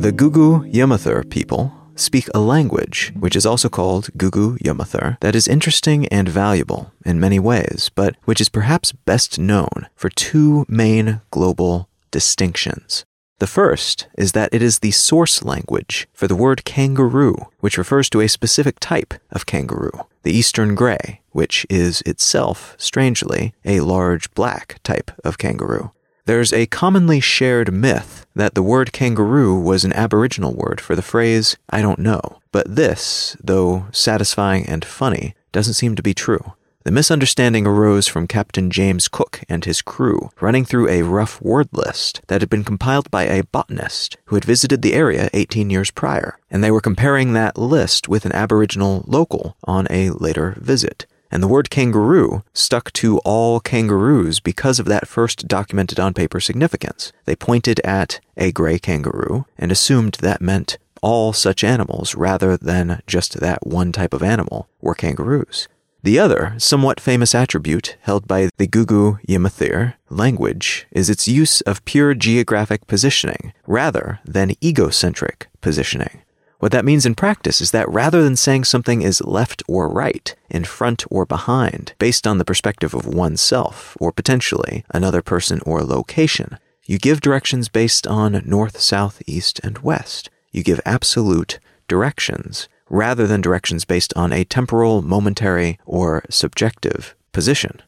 The Guugu Yimithirr people speak a language which is also called Guugu Yimithirr that is interesting and valuable in many ways, but which is perhaps best known for two main global distinctions. The first is that it is the source language for the word kangaroo, which refers to a specific type of kangaroo, the eastern gray, which is itself, strangely, a large black type of kangaroo. There's a commonly shared myth that the word kangaroo was an Aboriginal word for the phrase, I don't know. But this, though satisfying and funny, doesn't seem to be true. The misunderstanding arose from Captain James Cook and his crew running through a rough word list that had been compiled by a botanist who had visited the area 18 years prior, and they were comparing that list with an Aboriginal local on a later visit and the word kangaroo stuck to all kangaroos because of that first documented on paper significance. They pointed at a gray kangaroo and assumed that meant all such animals rather than just that one type of animal were kangaroos. The other, somewhat famous attribute held by the Guugu Yimithirr language is its use of pure geographic positioning rather than egocentric positioning. What that means in practice is that rather than saying something is left or right, in front or behind, based on the perspective of oneself, or potentially another person or location, you give directions based on north, south, east, and west. You give absolute directions rather than directions based on a temporal, momentary, or subjective position.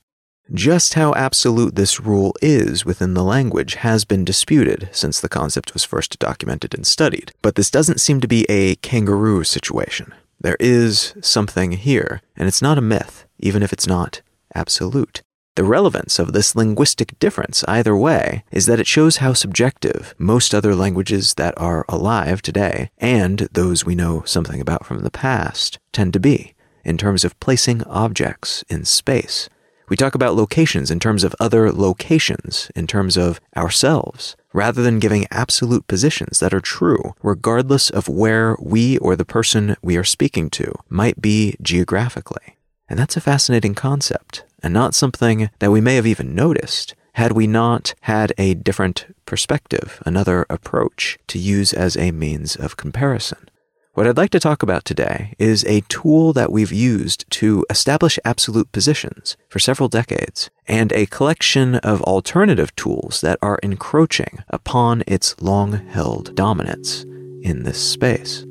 Just how absolute this rule is within the language has been disputed since the concept was first documented and studied, but this doesn't seem to be a kangaroo situation. There is something here, and it's not a myth, even if it's not absolute. The relevance of this linguistic difference, either way, is that it shows how subjective most other languages that are alive today, and those we know something about from the past, tend to be, in terms of placing objects in space. We talk about locations in terms of other locations, in terms of ourselves, rather than giving absolute positions that are true, regardless of where we or the person we are speaking to might be geographically. And that's a fascinating concept, and not something that we may have even noticed had we not had a different perspective, another approach to use as a means of comparison. What I'd like to talk about today is a tool that we've used to establish absolute positions for several decades, and a collection of alternative tools that are encroaching upon its long held dominance in this space.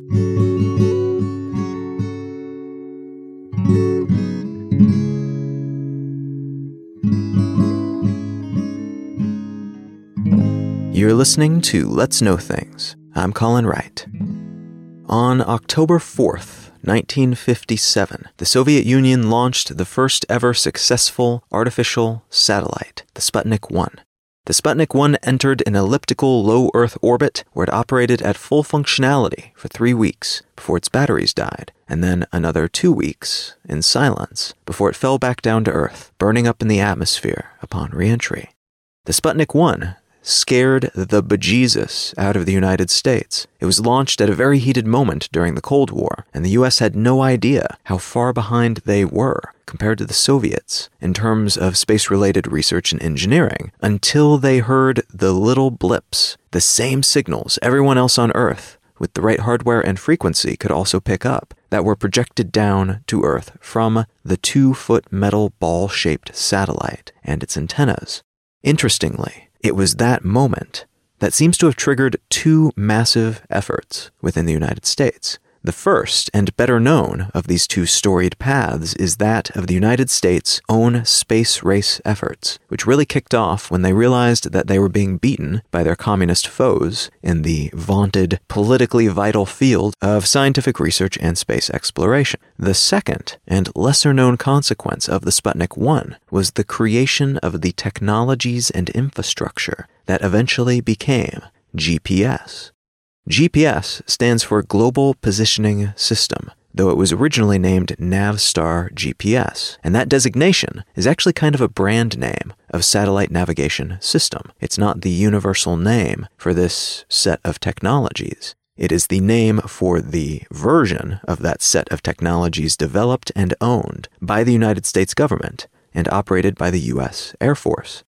You're listening to Let's Know Things. I'm Colin Wright. On October 4th, 1957, the Soviet Union launched the first ever successful artificial satellite, the Sputnik 1. The Sputnik 1 entered an elliptical low Earth orbit where it operated at full functionality for three weeks before its batteries died, and then another two weeks in silence before it fell back down to Earth, burning up in the atmosphere upon reentry. The Sputnik 1 scared the bejesus out of the United States. It was launched at a very heated moment during the Cold War, and the US had no idea how far behind they were compared to the Soviets in terms of space related research and engineering until they heard the little blips, the same signals everyone else on Earth with the right hardware and frequency could also pick up that were projected down to Earth from the two foot metal ball shaped satellite and its antennas. Interestingly, it was that moment that seems to have triggered two massive efforts within the United States. The first and better known of these two storied paths is that of the United States' own space race efforts, which really kicked off when they realized that they were being beaten by their communist foes in the vaunted, politically vital field of scientific research and space exploration. The second and lesser known consequence of the Sputnik 1 was the creation of the technologies and infrastructure that eventually became GPS. GPS stands for Global Positioning System, though it was originally named Navstar GPS, and that designation is actually kind of a brand name of satellite navigation system. It's not the universal name for this set of technologies. It is the name for the version of that set of technologies developed and owned by the United States government and operated by the U.S. Air Force.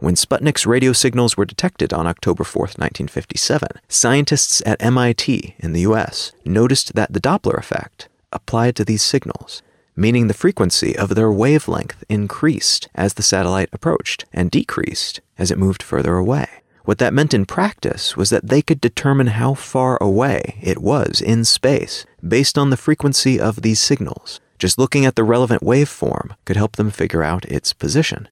When Sputnik's radio signals were detected on October 4, 1957, scientists at MIT in the US noticed that the Doppler effect applied to these signals, meaning the frequency of their wavelength increased as the satellite approached and decreased as it moved further away. What that meant in practice was that they could determine how far away it was in space based on the frequency of these signals. Just looking at the relevant waveform could help them figure out its position.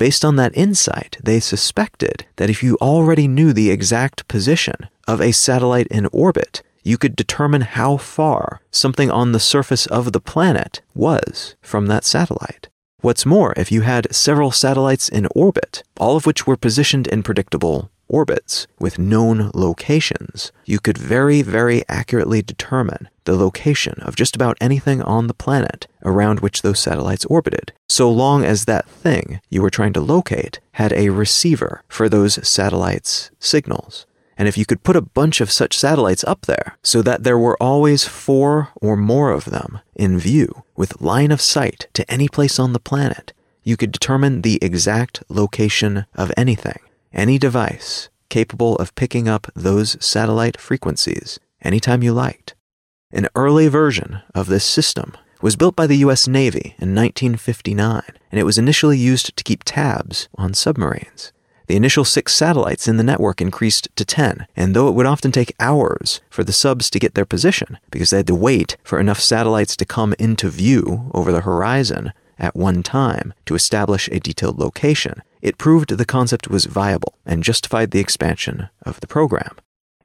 Based on that insight, they suspected that if you already knew the exact position of a satellite in orbit, you could determine how far something on the surface of the planet was from that satellite. What's more, if you had several satellites in orbit, all of which were positioned in predictable orbits with known locations, you could very, very accurately determine the location of just about anything on the planet around which those satellites orbited, so long as that thing you were trying to locate had a receiver for those satellites' signals. And if you could put a bunch of such satellites up there so that there were always four or more of them in view with line of sight to any place on the planet, you could determine the exact location of anything any device capable of picking up those satellite frequencies anytime you liked. An early version of this system was built by the US Navy in 1959, and it was initially used to keep tabs on submarines. The initial six satellites in the network increased to 10, and though it would often take hours for the subs to get their position because they had to wait for enough satellites to come into view over the horizon at one time to establish a detailed location, it proved the concept was viable and justified the expansion of the program.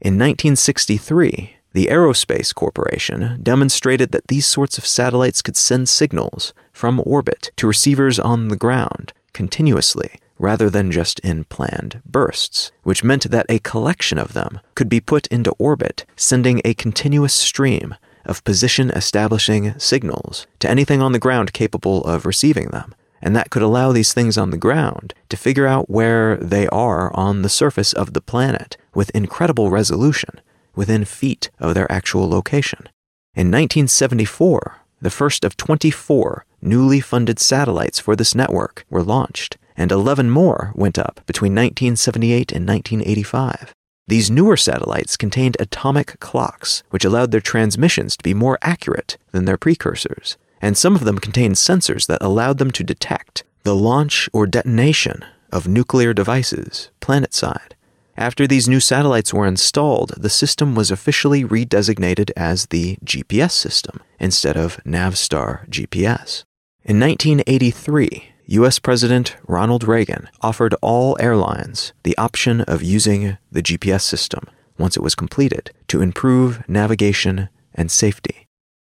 In 1963, the Aerospace Corporation demonstrated that these sorts of satellites could send signals from orbit to receivers on the ground continuously rather than just in planned bursts, which meant that a collection of them could be put into orbit, sending a continuous stream of position establishing signals to anything on the ground capable of receiving them. And that could allow these things on the ground to figure out where they are on the surface of the planet with incredible resolution, within feet of their actual location. In 1974, the first of 24 newly funded satellites for this network were launched, and 11 more went up between 1978 and 1985. These newer satellites contained atomic clocks, which allowed their transmissions to be more accurate than their precursors, and some of them contained sensors that allowed them to detect the launch or detonation of nuclear devices planetside. After these new satellites were installed, the system was officially redesignated as the GPS system instead of Navstar GPS. In 1983, US President Ronald Reagan offered all airlines the option of using the GPS system once it was completed to improve navigation and safety.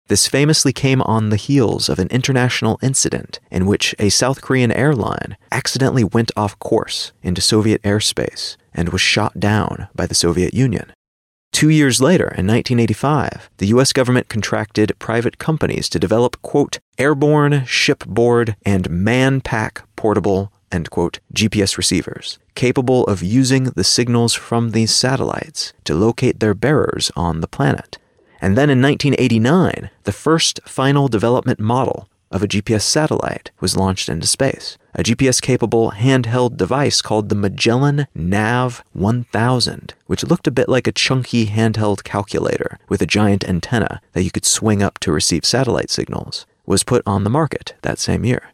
This famously came on the heels of an international incident in which a South Korean airline accidentally went off course into Soviet airspace and was shot down by the Soviet Union. Two years later, in 1985, the US government contracted private companies to develop, quote, airborne, shipboard, and man pack portable, end quote, GPS receivers, capable of using the signals from these satellites to locate their bearers on the planet. And then in 1989, the first final development model of a GPS satellite was launched into space, a GPS capable handheld device called the Magellan Nav 1000, which looked a bit like a chunky handheld calculator with a giant antenna that you could swing up to receive satellite signals, was put on the market that same year.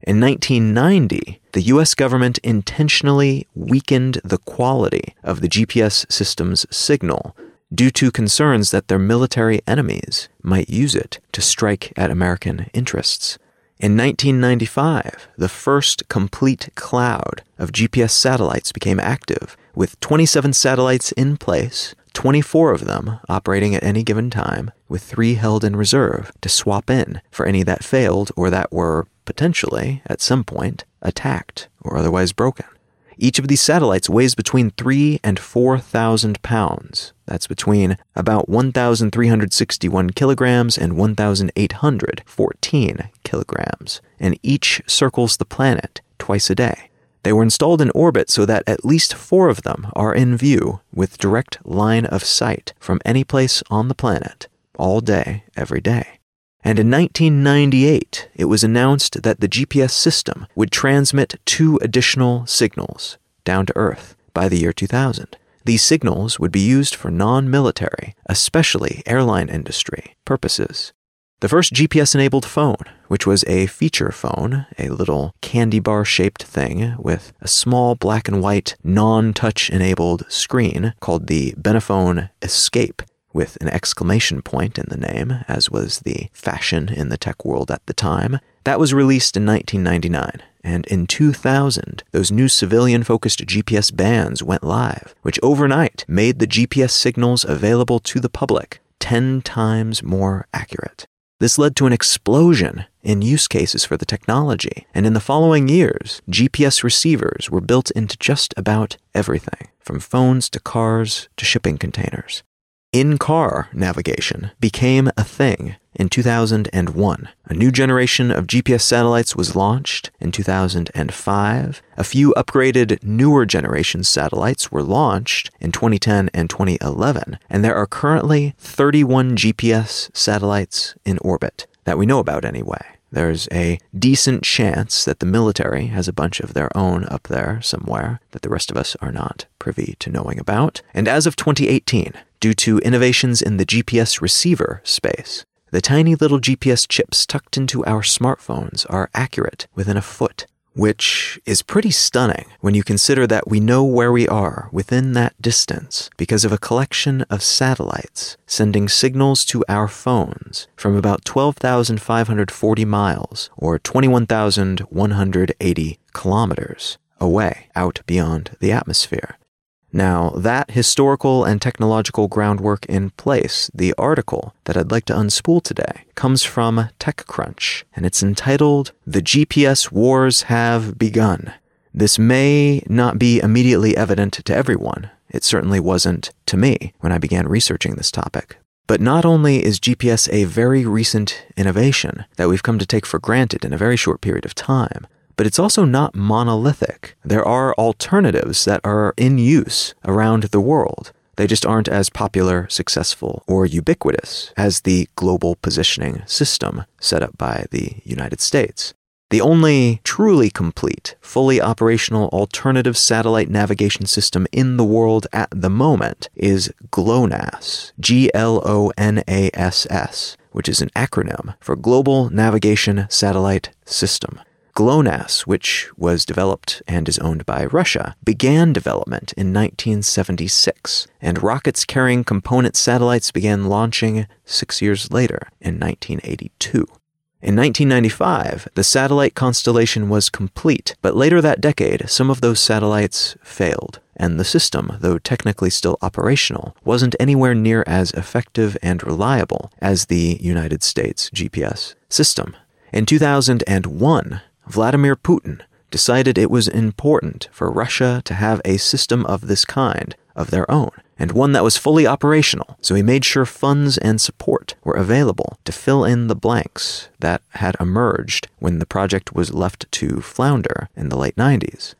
In 1990, the US government intentionally weakened the quality of the GPS system's signal due to concerns that their military enemies might use it to strike at American interests. In 1995, the first complete cloud of GPS satellites became active, with 27 satellites in place, 24 of them operating at any given time, with three held in reserve to swap in for any that failed or that were, potentially, at some point, attacked or otherwise broken. Each of these satellites weighs between 3 and 4,000 pounds. That's between about 1,361 kilograms and 1,814 kilograms, and each circles the planet twice a day. They were installed in orbit so that at least four of them are in view with direct line of sight from any place on the planet, all day, every day. And in 1998, it was announced that the GPS system would transmit two additional signals down to Earth by the year 2000. These signals would be used for non military, especially airline industry, purposes. The first GPS enabled phone, which was a feature phone, a little candy bar shaped thing with a small black and white non touch enabled screen called the Benefon Escape, with an exclamation point in the name, as was the fashion in the tech world at the time. That was released in 1999 and in 2000, those new civilian focused GPS bands went live, which overnight made the GPS signals available to the public 10 times more accurate. This led to an explosion in use cases for the technology, and in the following years, GPS receivers were built into just about everything, from phones to cars to shipping containers. In car navigation became a thing in 2001. A new generation of GPS satellites was launched in 2005. A few upgraded newer generation satellites were launched in 2010 and 2011. And there are currently 31 GPS satellites in orbit that we know about anyway. There's a decent chance that the military has a bunch of their own up there somewhere that the rest of us are not privy to knowing about. And as of 2018, due to innovations in the GPS receiver space. The tiny little GPS chips tucked into our smartphones are accurate within a foot, which is pretty stunning when you consider that we know where we are within that distance because of a collection of satellites sending signals to our phones from about 12,540 miles or 21,180 kilometers away out beyond the atmosphere. Now, that historical and technological groundwork in place, the article that I'd like to unspool today comes from TechCrunch, and it's entitled The GPS Wars Have Begun. This may not be immediately evident to everyone. It certainly wasn't to me when I began researching this topic. But not only is GPS a very recent innovation that we've come to take for granted in a very short period of time, but it's also not monolithic. There are alternatives that are in use around the world. They just aren't as popular, successful, or ubiquitous as the global positioning system set up by the United States. The only truly complete, fully operational alternative satellite navigation system in the world at the moment is GLONASS, G L O N A S S, which is an acronym for Global Navigation Satellite System. GLONASS, which was developed and is owned by Russia, began development in 1976, and rockets carrying component satellites began launching six years later in 1982. In 1995, the satellite constellation was complete, but later that decade, some of those satellites failed, and the system, though technically still operational, wasn't anywhere near as effective and reliable as the United States GPS system. In 2001, Vladimir Putin decided it was important for Russia to have a system of this kind of their own, and one that was fully operational, so he made sure funds and support were available to fill in the blanks that had emerged when the project was left to flounder in the late 90s.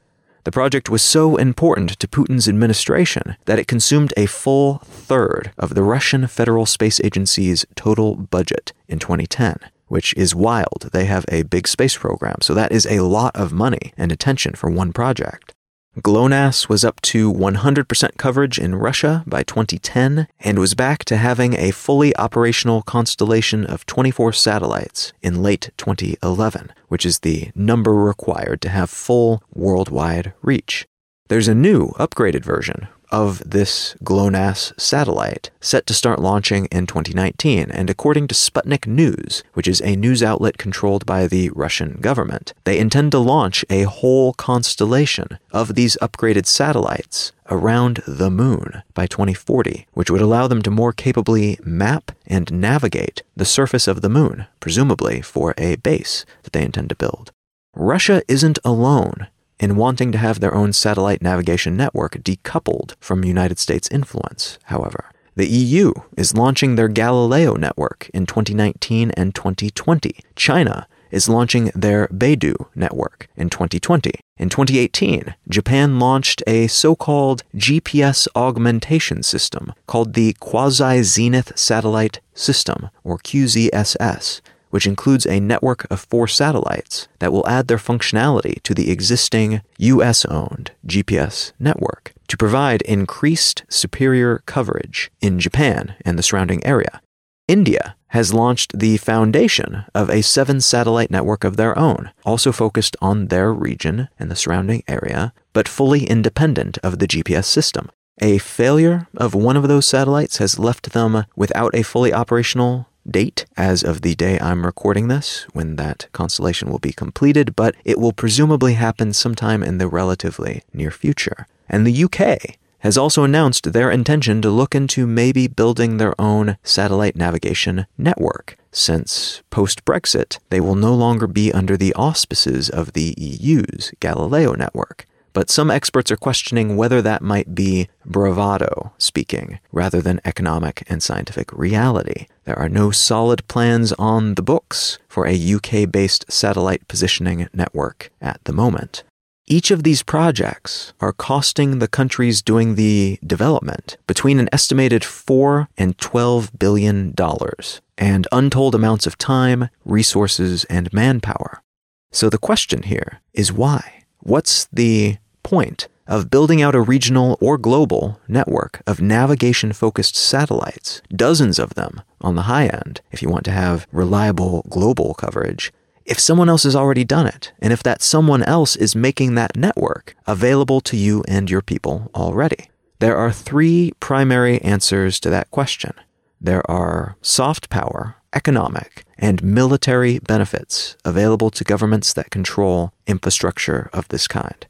The project was so important to Putin's administration that it consumed a full third of the Russian Federal Space Agency's total budget in 2010 which is wild. They have a big space program, so that is a lot of money and attention for one project. GLONASS was up to 100% coverage in Russia by 2010 and was back to having a fully operational constellation of 24 satellites in late 2011, which is the number required to have full worldwide reach. There's a new, upgraded version of this GLONASS satellite set to start launching in 2019. And according to Sputnik News, which is a news outlet controlled by the Russian government, they intend to launch a whole constellation of these upgraded satellites around the moon by 2040, which would allow them to more capably map and navigate the surface of the moon, presumably for a base that they intend to build. Russia isn't alone in wanting to have their own satellite navigation network decoupled from United States influence, however. The EU is launching their Galileo network in 2019 and 2020. China is launching their Beidou network in 2020. In 2018, Japan launched a so called GPS augmentation system called the Quasi Zenith Satellite System, or QZSS, which includes a network of four satellites that will add their functionality to the existing US owned GPS network to provide increased superior coverage in Japan and the surrounding area. India has launched the foundation of a seven satellite network of their own, also focused on their region and the surrounding area, but fully independent of the GPS system. A failure of one of those satellites has left them without a fully operational date as of the day I'm recording this, when that constellation will be completed, but it will presumably happen sometime in the relatively near future. And the UK has also announced their intention to look into maybe building their own satellite navigation network, since post Brexit, they will no longer be under the auspices of the EU's Galileo network. But some experts are questioning whether that might be bravado speaking rather than economic and scientific reality. There are no solid plans on the books for a UK based satellite positioning network at the moment. Each of these projects are costing the countries doing the development between an estimated 4 and 12 billion dollars and untold amounts of time, resources, and manpower. So the question here is why? What's the point of building out a regional or global network of navigation focused satellites, dozens of them on the high end, if you want to have reliable global coverage, if someone else has already done it, and if that someone else is making that network available to you and your people already. There are three primary answers to that question. There are soft power, economic, and military benefits available to governments that control infrastructure of this kind.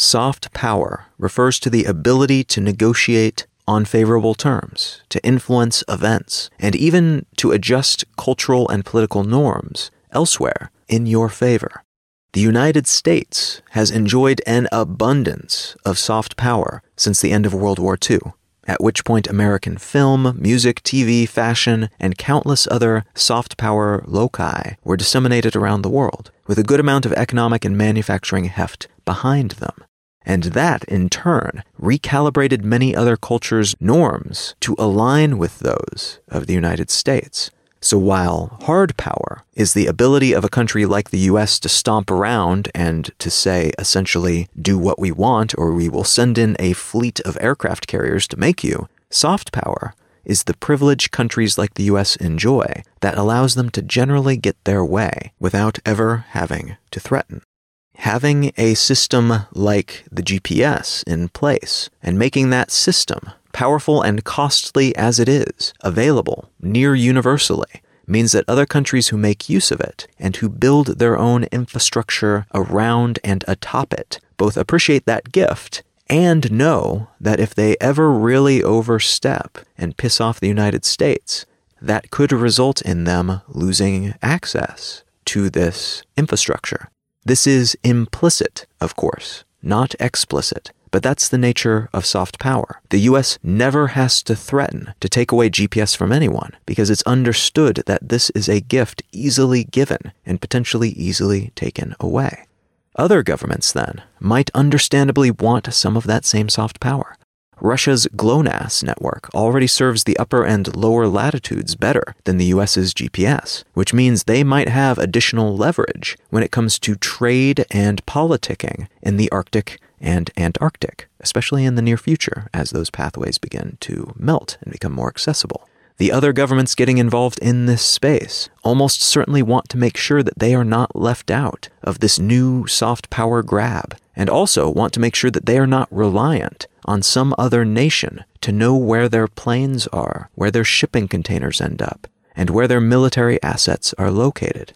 Soft power refers to the ability to negotiate on favorable terms, to influence events, and even to adjust cultural and political norms elsewhere in your favor. The United States has enjoyed an abundance of soft power since the end of World War II, at which point American film, music, TV, fashion, and countless other soft power loci were disseminated around the world, with a good amount of economic and manufacturing heft behind them. And that, in turn, recalibrated many other cultures' norms to align with those of the United States. So while hard power is the ability of a country like the US to stomp around and to say, essentially, do what we want or we will send in a fleet of aircraft carriers to make you, soft power is the privilege countries like the US enjoy that allows them to generally get their way without ever having to threaten. Having a system like the GPS in place and making that system powerful and costly as it is, available near universally, means that other countries who make use of it and who build their own infrastructure around and atop it both appreciate that gift and know that if they ever really overstep and piss off the United States, that could result in them losing access to this infrastructure. This is implicit, of course, not explicit. But that's the nature of soft power. The US never has to threaten to take away GPS from anyone because it's understood that this is a gift easily given and potentially easily taken away. Other governments, then, might understandably want some of that same soft power. Russia's GLONASS network already serves the upper and lower latitudes better than the US's GPS, which means they might have additional leverage when it comes to trade and politicking in the Arctic and Antarctic, especially in the near future as those pathways begin to melt and become more accessible. The other governments getting involved in this space almost certainly want to make sure that they are not left out of this new soft power grab, and also want to make sure that they are not reliant on some other nation to know where their planes are, where their shipping containers end up, and where their military assets are located.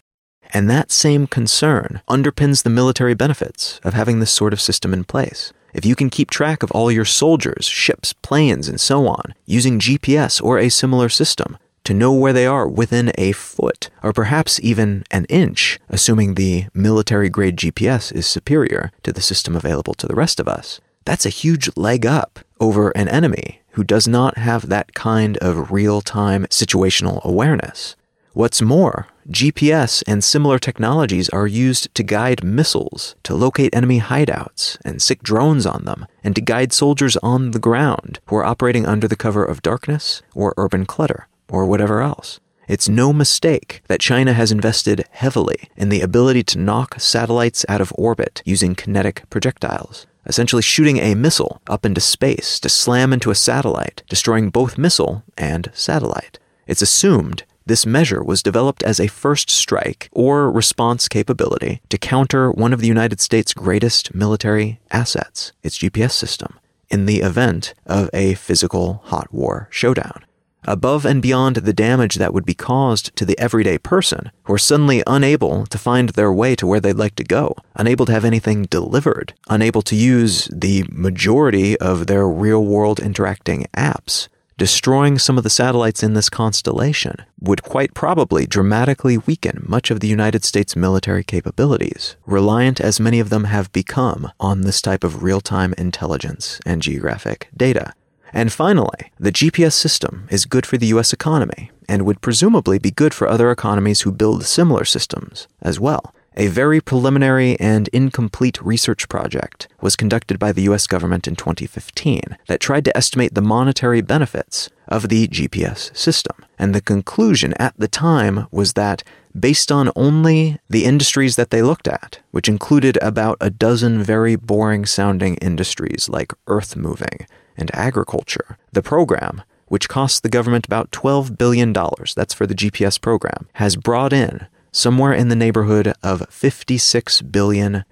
And that same concern underpins the military benefits of having this sort of system in place. If you can keep track of all your soldiers, ships, planes, and so on using GPS or a similar system to know where they are within a foot, or perhaps even an inch, assuming the military grade GPS is superior to the system available to the rest of us, that's a huge leg up over an enemy who does not have that kind of real time situational awareness What's more, GPS and similar technologies are used to guide missiles, to locate enemy hideouts and sick drones on them, and to guide soldiers on the ground who are operating under the cover of darkness or urban clutter or whatever else. It's no mistake that China has invested heavily in the ability to knock satellites out of orbit using kinetic projectiles, essentially shooting a missile up into space to slam into a satellite, destroying both missile and satellite. It's assumed this measure was developed as a first strike or response capability to counter one of the United States' greatest military assets, its GPS system, in the event of a physical hot war showdown. Above and beyond the damage that would be caused to the everyday person, who are suddenly unable to find their way to where they'd like to go, unable to have anything delivered, unable to use the majority of their real world interacting apps, destroying some of the satellites in this constellation would quite probably dramatically weaken much of the United States military capabilities, reliant as many of them have become on this type of real time intelligence and geographic data. And finally, the GPS system is good for the US economy and would presumably be good for other economies who build similar systems as well. A very preliminary and incomplete research project was conducted by the US government in 2015 that tried to estimate the monetary benefits of the GPS system. And the conclusion at the time was that based on only the industries that they looked at, which included about a dozen very boring sounding industries like earth moving and agriculture, the program which costs the government about $12 billion, that's for the GPS program, has brought in somewhere in the neighborhood of $56 billion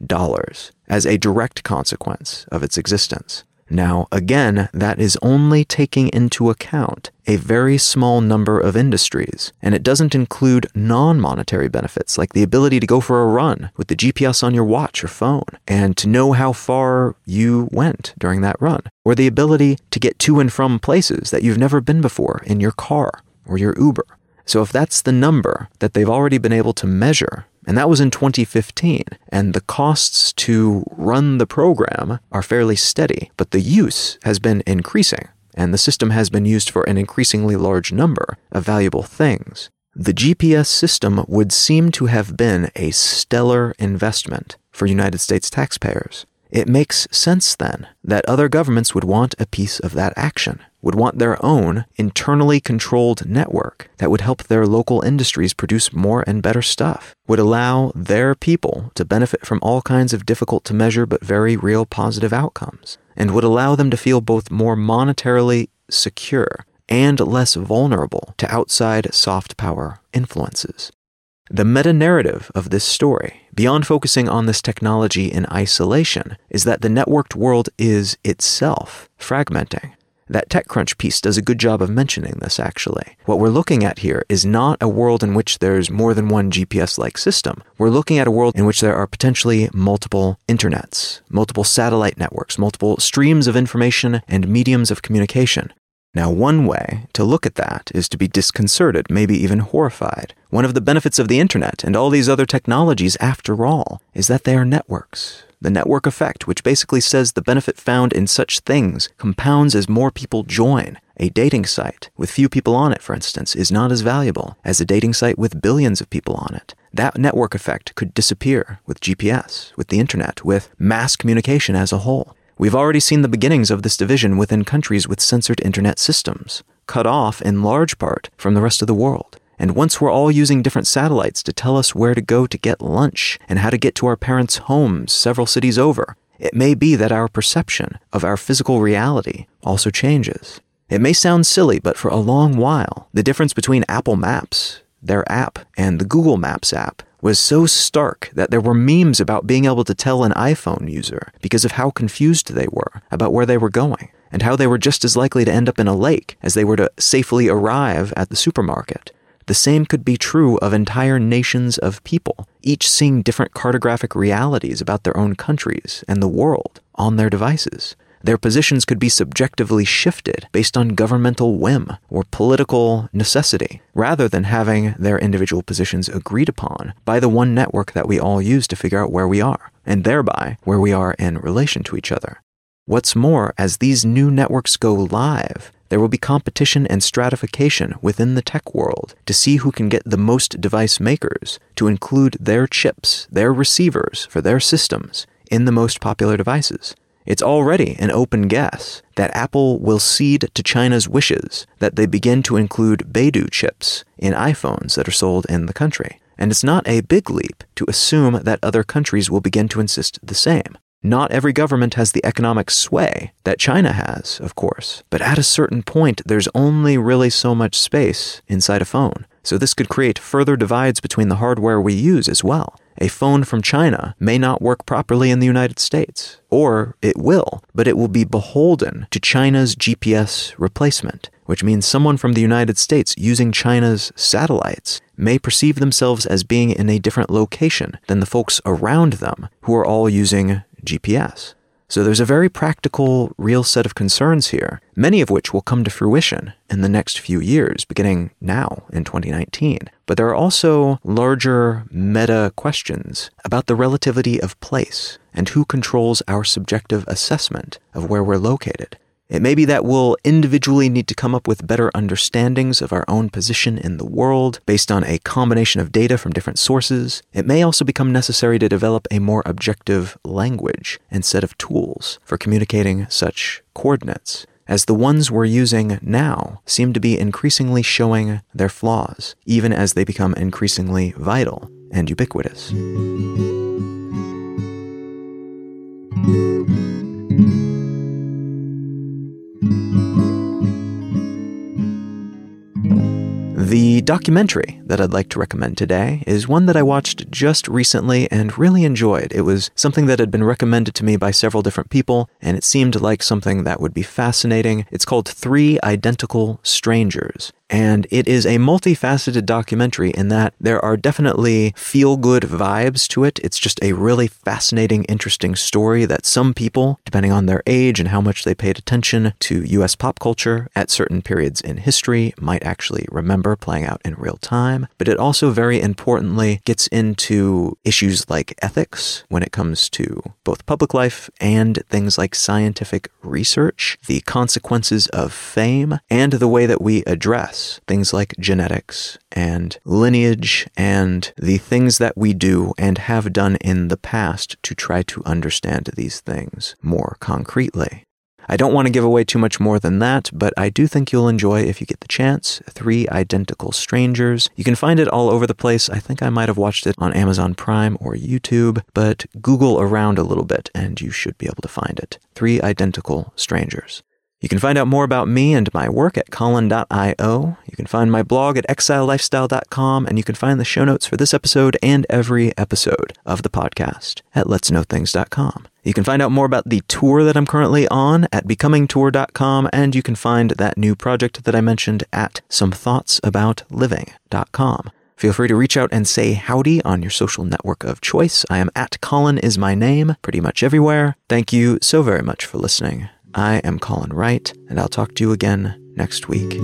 as a direct consequence of its existence. Now, again, that is only taking into account a very small number of industries, and it doesn't include non monetary benefits like the ability to go for a run with the GPS on your watch or phone and to know how far you went during that run, or the ability to get to and from places that you've never been before in your car or your Uber. So if that's the number that they've already been able to measure, and that was in 2015, and the costs to run the program are fairly steady, but the use has been increasing, and the system has been used for an increasingly large number of valuable things. The GPS system would seem to have been a stellar investment for United States taxpayers. It makes sense then that other governments would want a piece of that action, would want their own internally controlled network that would help their local industries produce more and better stuff, would allow their people to benefit from all kinds of difficult to measure but very real positive outcomes, and would allow them to feel both more monetarily secure and less vulnerable to outside soft power influences. The meta narrative of this story, beyond focusing on this technology in isolation, is that the networked world is itself fragmenting. That TechCrunch piece does a good job of mentioning this, actually. What we're looking at here is not a world in which there's more than one GPS like system. We're looking at a world in which there are potentially multiple internets, multiple satellite networks, multiple streams of information and mediums of communication. Now, one way to look at that is to be disconcerted, maybe even horrified. One of the benefits of the internet and all these other technologies, after all, is that they are networks. The network effect, which basically says the benefit found in such things compounds as more people join. A dating site with few people on it, for instance, is not as valuable as a dating site with billions of people on it. That network effect could disappear with GPS, with the internet, with mass communication as a whole. We've already seen the beginnings of this division within countries with censored internet systems, cut off in large part from the rest of the world. And once we're all using different satellites to tell us where to go to get lunch and how to get to our parents' homes several cities over, it may be that our perception of our physical reality also changes. It may sound silly, but for a long while, the difference between Apple Maps, their app, and the Google Maps app was so stark that there were memes about being able to tell an iPhone user because of how confused they were about where they were going and how they were just as likely to end up in a lake as they were to safely arrive at the supermarket. The same could be true of entire nations of people, each seeing different cartographic realities about their own countries and the world on their devices. Their positions could be subjectively shifted based on governmental whim or political necessity, rather than having their individual positions agreed upon by the one network that we all use to figure out where we are, and thereby where we are in relation to each other. What's more, as these new networks go live, There will be competition and stratification within the tech world to see who can get the most device makers to include their chips, their receivers for their systems in the most popular devices. It's already an open guess that Apple will cede to China's wishes that they begin to include Beidou chips in iPhones that are sold in the country. And it's not a big leap to assume that other countries will begin to insist the same. Not every government has the economic sway that China has, of course, but at a certain point, there's only really so much space inside a phone. So this could create further divides between the hardware we use as well a phone from China may not work properly in the United States. Or it will, but it will be beholden to China's GPS replacement, which means someone from the United States using China's satellites may perceive themselves as being in a different location than the folks around them who are all using GPS. So there's a very practical, real set of concerns here, many of which will come to fruition in the next few years, beginning now in 2019. But there are also larger meta questions about the relativity of place and who controls our subjective assessment of where we're located. It may be that we'll individually need to come up with better understandings of our own position in the world based on a combination of data from different sources. It may also become necessary to develop a more objective language and set of tools for communicating such coordinates, as the ones we're using now seem to be increasingly showing their flaws, even as they become increasingly vital and ubiquitous. The documentary that I'd like to recommend today is one that I watched just recently and really enjoyed. It was something that had been recommended to me by several different people, and it seemed like something that would be fascinating. It's called Three Identical Strangers. And it is a multifaceted documentary in that there are definitely feel good vibes to it. It's just a really fascinating, interesting story that some people, depending on their age and how much they paid attention to US pop culture at certain periods in history, might actually remember playing out in real time. But it also very importantly gets into issues like ethics when it comes to both public life and things like scientific research, the consequences of fame, and the way that we address things like genetics and lineage and the things that we do and have done in the past to try to understand these things more concretely. I don't want to give away too much more than that, but I do think you'll enjoy if you get the chance. Three Identical Strangers. You can find it all over the place. I think I might have watched it on Amazon Prime or YouTube, but Google around a little bit and you should be able to find it. Three Identical Strangers. You can find out more about me and my work at colin.io. You can find my blog at exilelifestyle.com, and you can find the show notes for this episode and every episode of the podcast at letsknowthings.com. You can find out more about the tour that I'm currently on at becomingtour.com, and you can find that new project that I mentioned at somethoughtsaboutliving.com. Feel free to reach out and say howdy on your social network of choice. I am at Colin is my name pretty much everywhere. Thank you so very much for listening. I am Colin Wright, and I'll talk to you again next week.